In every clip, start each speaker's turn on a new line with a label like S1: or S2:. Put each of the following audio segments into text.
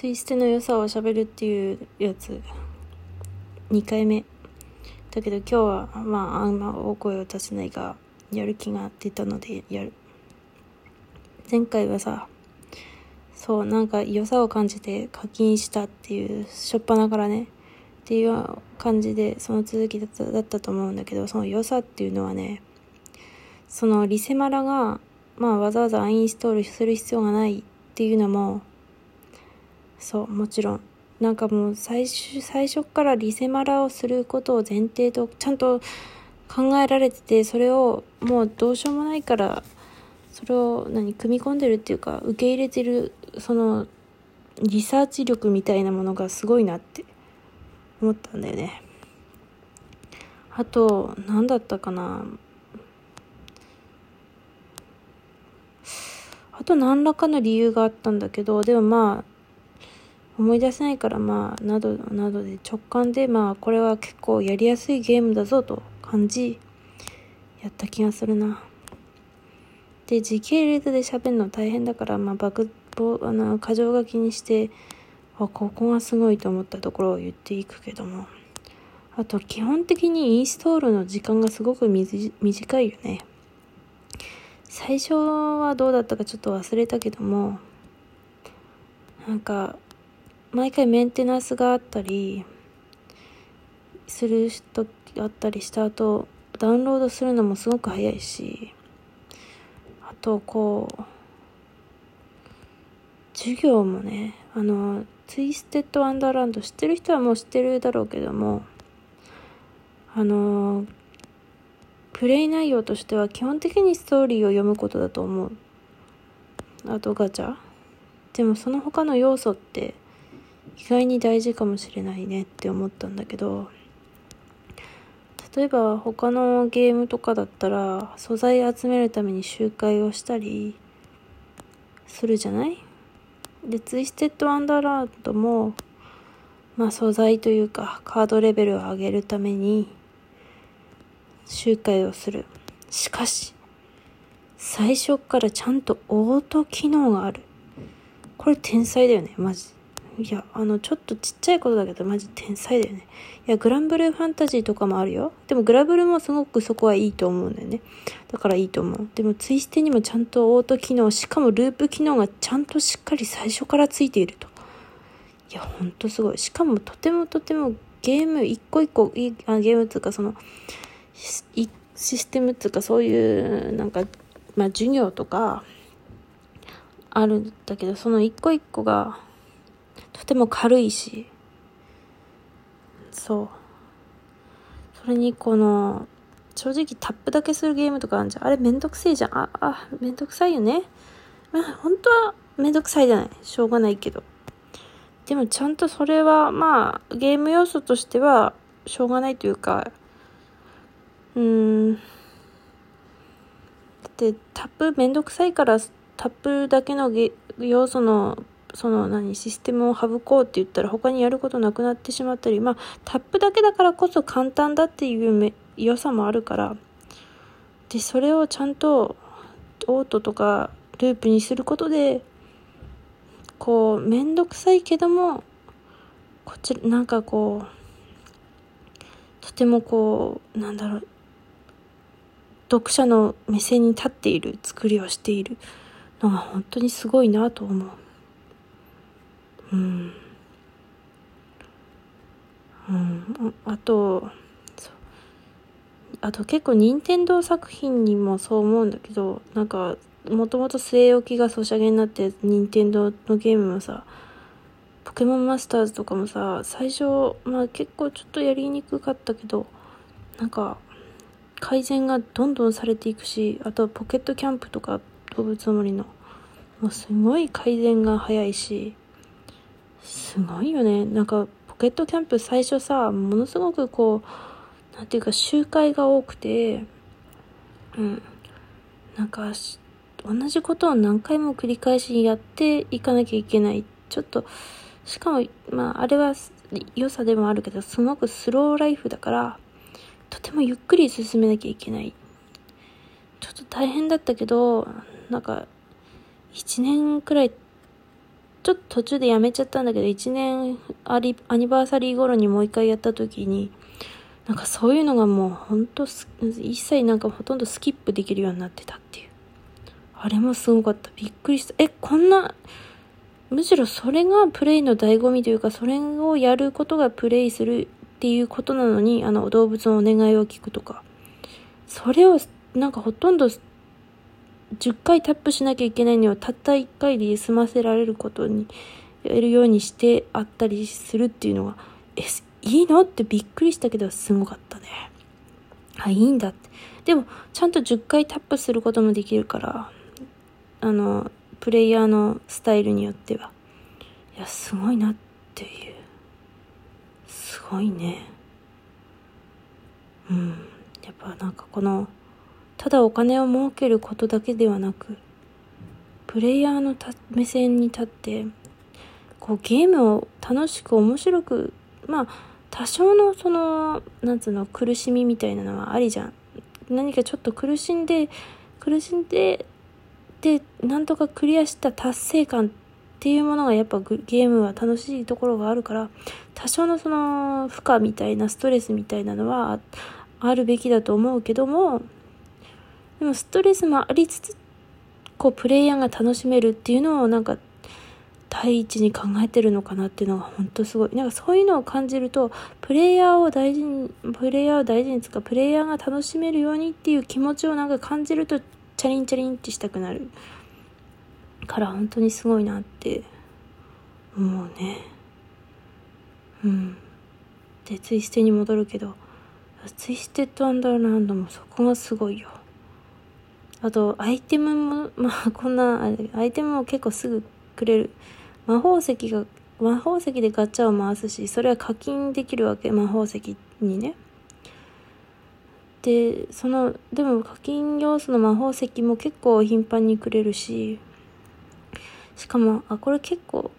S1: ツイステの良さを喋るっていうやつ。2回目。だけど今日はまああんま大声を出せないがやる気が出たのでやる。前回はさそうなんか良さを感じて課金したっていうしょっぱなからねっていう感じでその続きだっただったと思うんだけどその良さっていうのはねそのリセマラがまあわざわざアインストールする必要がないっていうのもそうもちろん。なんかもう最初最初からリセマラをすることを前提とちゃんと考えられててそれをもうどうしようもないからそれを何組み込んでるっていうか受け入れてるそのリサーチ力みたいなものがすごいなって思ったんだよね。あと何だったかな。あと何らかの理由があったんだけどでもまあ思い出せないからまあなどなどで直感でまあこれは結構やりやすいゲームだぞと感じやった気がするな。で時系列で喋るの大変だからまあ爆あの箇条書きにしてあここがすごいと思ったところを言っていくけども。あと基本的にインストールの時間がすごく短いよね。最初はどうだったかちょっと忘れたけどもなんか毎回メンテナンスがあったりする時あったりした後ダウンロードするのもすごく早いしあとこう授業もねあのツイステッド・ワンダーランド知ってる人はもう知ってるだろうけどもあのプレイ内容としては基本的にストーリーを読むことだと思う。あとガチャ。でもその他の要素って意外に大事かもしれないねって思ったんだけど例えば他のゲームとかだったら素材集めるために集会をしたりするじゃない？で、ツイステッド・アンダーランドも、まあ素材というかカードレベルを上げるために集会をする。しかし、最初からちゃんとオート機能がある。これ天才だよね、マジ。いや、あの、ちょっとちっちゃいことだけど、マジ天才だよね。いや、グランブルーファンタジーとかもあるよ。でも、グラブルもすごくそこはいいと思うんだよね。だからいいと思う。でも、ツイステにもちゃんとオート機能、しかもループ機能がちゃんとしっかり最初からついていると。いや、ほんとすごい。しかも、とてもとてもゲーム一個一個、いあゲームっていうか、その、システムっていうか、そういう、なんか、まあ、授業とか、あるんだけど、その一個一個が、とても軽いし、そう。それにこの、正直タップだけするゲームとかあるじゃん。あれめんどくせえじゃん。あ、あ、めんどくさいよね。まあ本当はめんどくさいじゃない。しょうがないけど。でもちゃんとそれはまあゲーム要素としてはしょうがないというか、うーん。だってタップめんどくさいからタップだけのゲ要素のその何システムを省こうって言ったら他にやることなくなってしまったりまあタップだけだからこそ簡単だっていう良さもあるからでそれをちゃんとオートとかループにすることでこう面倒くさいけどもこちらなんかこうとてもこうなんだろう読者の目線に立っている作りをしているのが本当にすごいなと思う。うん。うん、あと、あと結構任天堂作品にもそう思うんだけど、なんか、もともと据え置きがソシャゲになって任天堂のゲームもさ、ポケモンマスターズとかもさ、最初、まあ結構ちょっとやりにくかったけど、なんか、改善がどんどんされていくし、あとポケットキャンプとか動物の森の、もうすごい改善が早いし、すごいよね。なんか、ポケットキャンプ最初さ、ものすごくこう、なんていうか集会が多くて、うん。なんか、同じことを何回も繰り返しやっていかなきゃいけない。ちょっと、しかも、まあ、あれは良さでもあるけど、すごくスローライフだから、とてもゆっくり進めなきゃいけない。ちょっと大変だったけど、なんか、1年くらいちょっと途中でやめちゃったんだけど、1年アリアニバーサリー頃にもう一回やった時に、なんかそういうのがもうほんと一切なんかほとんどスキップできるようになってたっていう。あれもすごかった。びっくりした。え、こんな、むしろそれがプレイの醍醐味というか、それをやることがプレイするっていうことなのに、あの、動物のお願いを聞くとか。それを、なんかほとんど10回タップしなきゃいけないのをたった1回で済ませられることにやるようにしてあったりするっていうのが、え、いいの？ってびっくりしたけどすごかったね。あ、いいんだって。でも、ちゃんと10回タップすることもできるから、あの、プレイヤーのスタイルによっては。いや、すごいなっていう。すごいね。うん。やっぱなんかこの、ただお金を儲けることだけではなくプレイヤーの目線に立ってこうゲームを楽しく面白くまあ多少のそのなんつうの苦しみみたいなのはありじゃん。何かちょっと苦しんで苦しんででなんとかクリアした達成感っていうものがやっぱゲームは楽しいところがあるから多少のその負荷みたいなストレスみたいなのはあるべきだと思うけどもでもストレスもありつつ、こう、プレイヤーが楽しめるっていうのをなんか、第一に考えてるのかなっていうのが本当すごい。なんかそういうのを感じると、プレイヤーを大事に、プレイヤーを大事につか、プレイヤーが楽しめるようにっていう気持ちをなんか感じると、チャリンチャリンってしたくなる。から本当にすごいなって思うね。うん。で、ツイステに戻るけど、ツイステッドアンダーランドもそこがすごいよ。あと、アイテムも、まあ、こんな、アイテムも結構すぐくれる。魔法石が、魔法石でガチャを回すし、それは課金できるわけ、魔法石にね。で、その、でも課金要素の魔法石も結構頻繁にくれるし、しかも、あ、これ結構、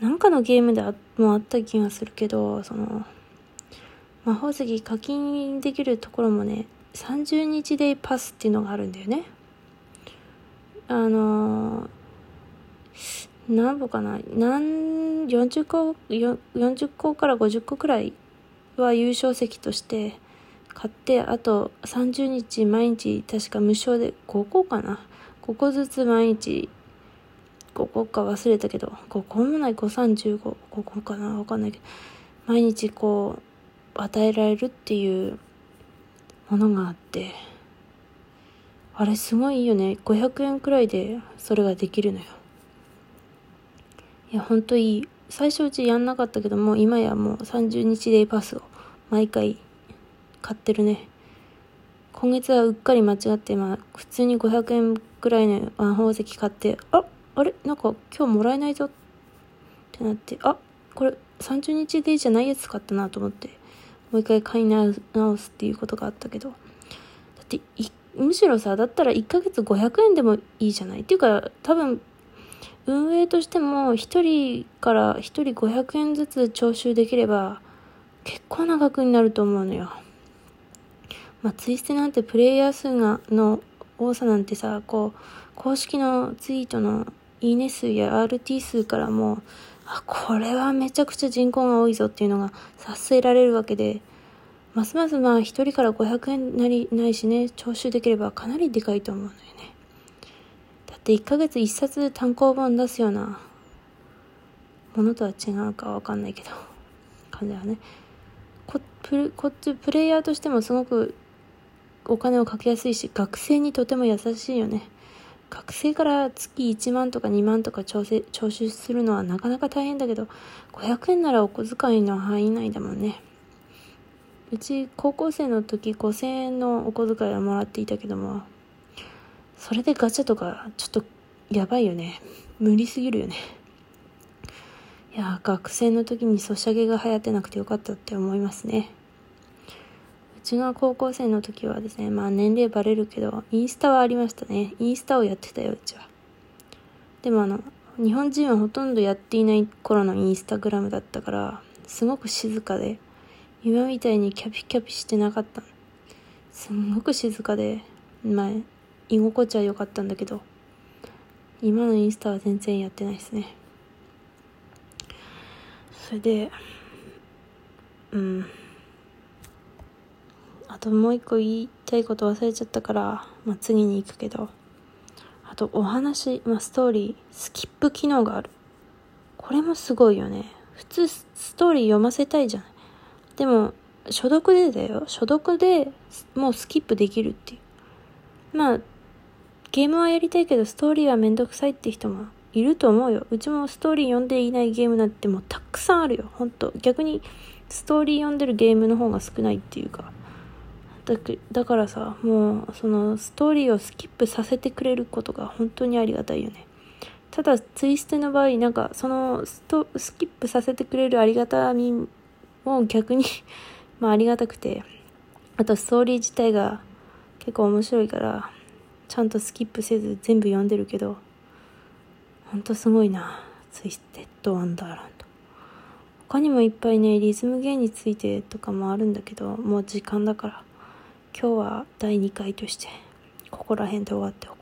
S1: なんかのゲームでもあった気がするけど、その、魔法石課金できるところもね、30日デイパスっていうのがあるんだよね。あのー、何歩かな何、40個、40個から50個くらいは優勝席として買って、あと30日毎日確か無償で5個かな ?5 個ずつ毎日5個か忘れたけど、5個もない、5、3、15、5個かなわかんないけど、毎日こう、与えられるっていうものがあってあれすごいよね。500円くらいでそれができるのよ。いやほんといい。最初うちやんなかったけども今やもう30日デイパスを毎回買ってるね。今月はうっかり間違ってまあ普通に500円くらいのワン宝石買ってああれ？なんか今日もらえないぞってなってあこれ30日デイじゃないやつ買ったなと思って。もう一回買い直すっていうことがあったけど、だってむしろさ、だったら1ヶ月500円でもいいじゃない？っていうか、多分、運営としても1人から1人500円ずつ徴収できれば、結構な額になると思うのよ。まあ、ツイステなんてプレイヤー数が、の多さなんてさ、こう、公式のツイートのいいね数や RT 数からもあ、これはめちゃくちゃ人口が多いぞっていうのが察せられるわけで、ますますまあ1人から500円なりないしね、徴収できればかなりでかいと思うのよね。だって1ヶ月1冊単行本出すようなものとは違うかわかんないけど、感じはね。こプこっちプレイヤーとしてもすごくお金をかけやすいし、学生にとても優しいよね。学生から月1万とか2万とか徴収するのはなかなか大変だけど、500円ならお小遣いの範囲内だもんね。うち高校生の時5000円のお小遣いはもらっていたけども、それでガチャとかちょっとやばいよね。無理すぎるよね。いや、学生の時にソシャゲが流行ってなくてよかったって思いますね。ちが高校生の時はですね、まあ年齢バレるけど、インスタはありましたね。インスタをやってたよ、うちは。でもあの、日本人はほとんどやっていない頃のインスタグラムだったから、すごく静かで、今みたいにキャピキャピしてなかった。すんごく静かで、まあ、居心地は良かったんだけど、今のインスタは全然やってないですね。それでうんともう一個言いたいこと忘れちゃったから、まあ、次に行くけど。あとお話、まあ、ストーリースキップ機能がある。これもすごいよね。普通ストーリー読ませたいじゃない。でも初読でだよ。初読でもうスキップできるっていう。まあゲームはやりたいけどストーリーはめんどくさいって人もいると思うよ。うちもストーリー読んでいないゲームなんてもうたくさんあるよ。ほんと。逆にストーリー読んでるゲームの方が少ないっていうか。だだからさもうそのストーリーをスキップさせてくれることが本当にありがたいよね。ただツイステの場合なんかそのストスキップさせてくれるありがたみも逆に まあありがたくてあとストーリー自体が結構面白いからちゃんとスキップせず全部読んでるけどほんとすごいなツイステッドワンダーランド。他にもいっぱいねリズムゲーについてとかもあるんだけどもう時間だから。今日は第2回としてここら辺で終わっておこう。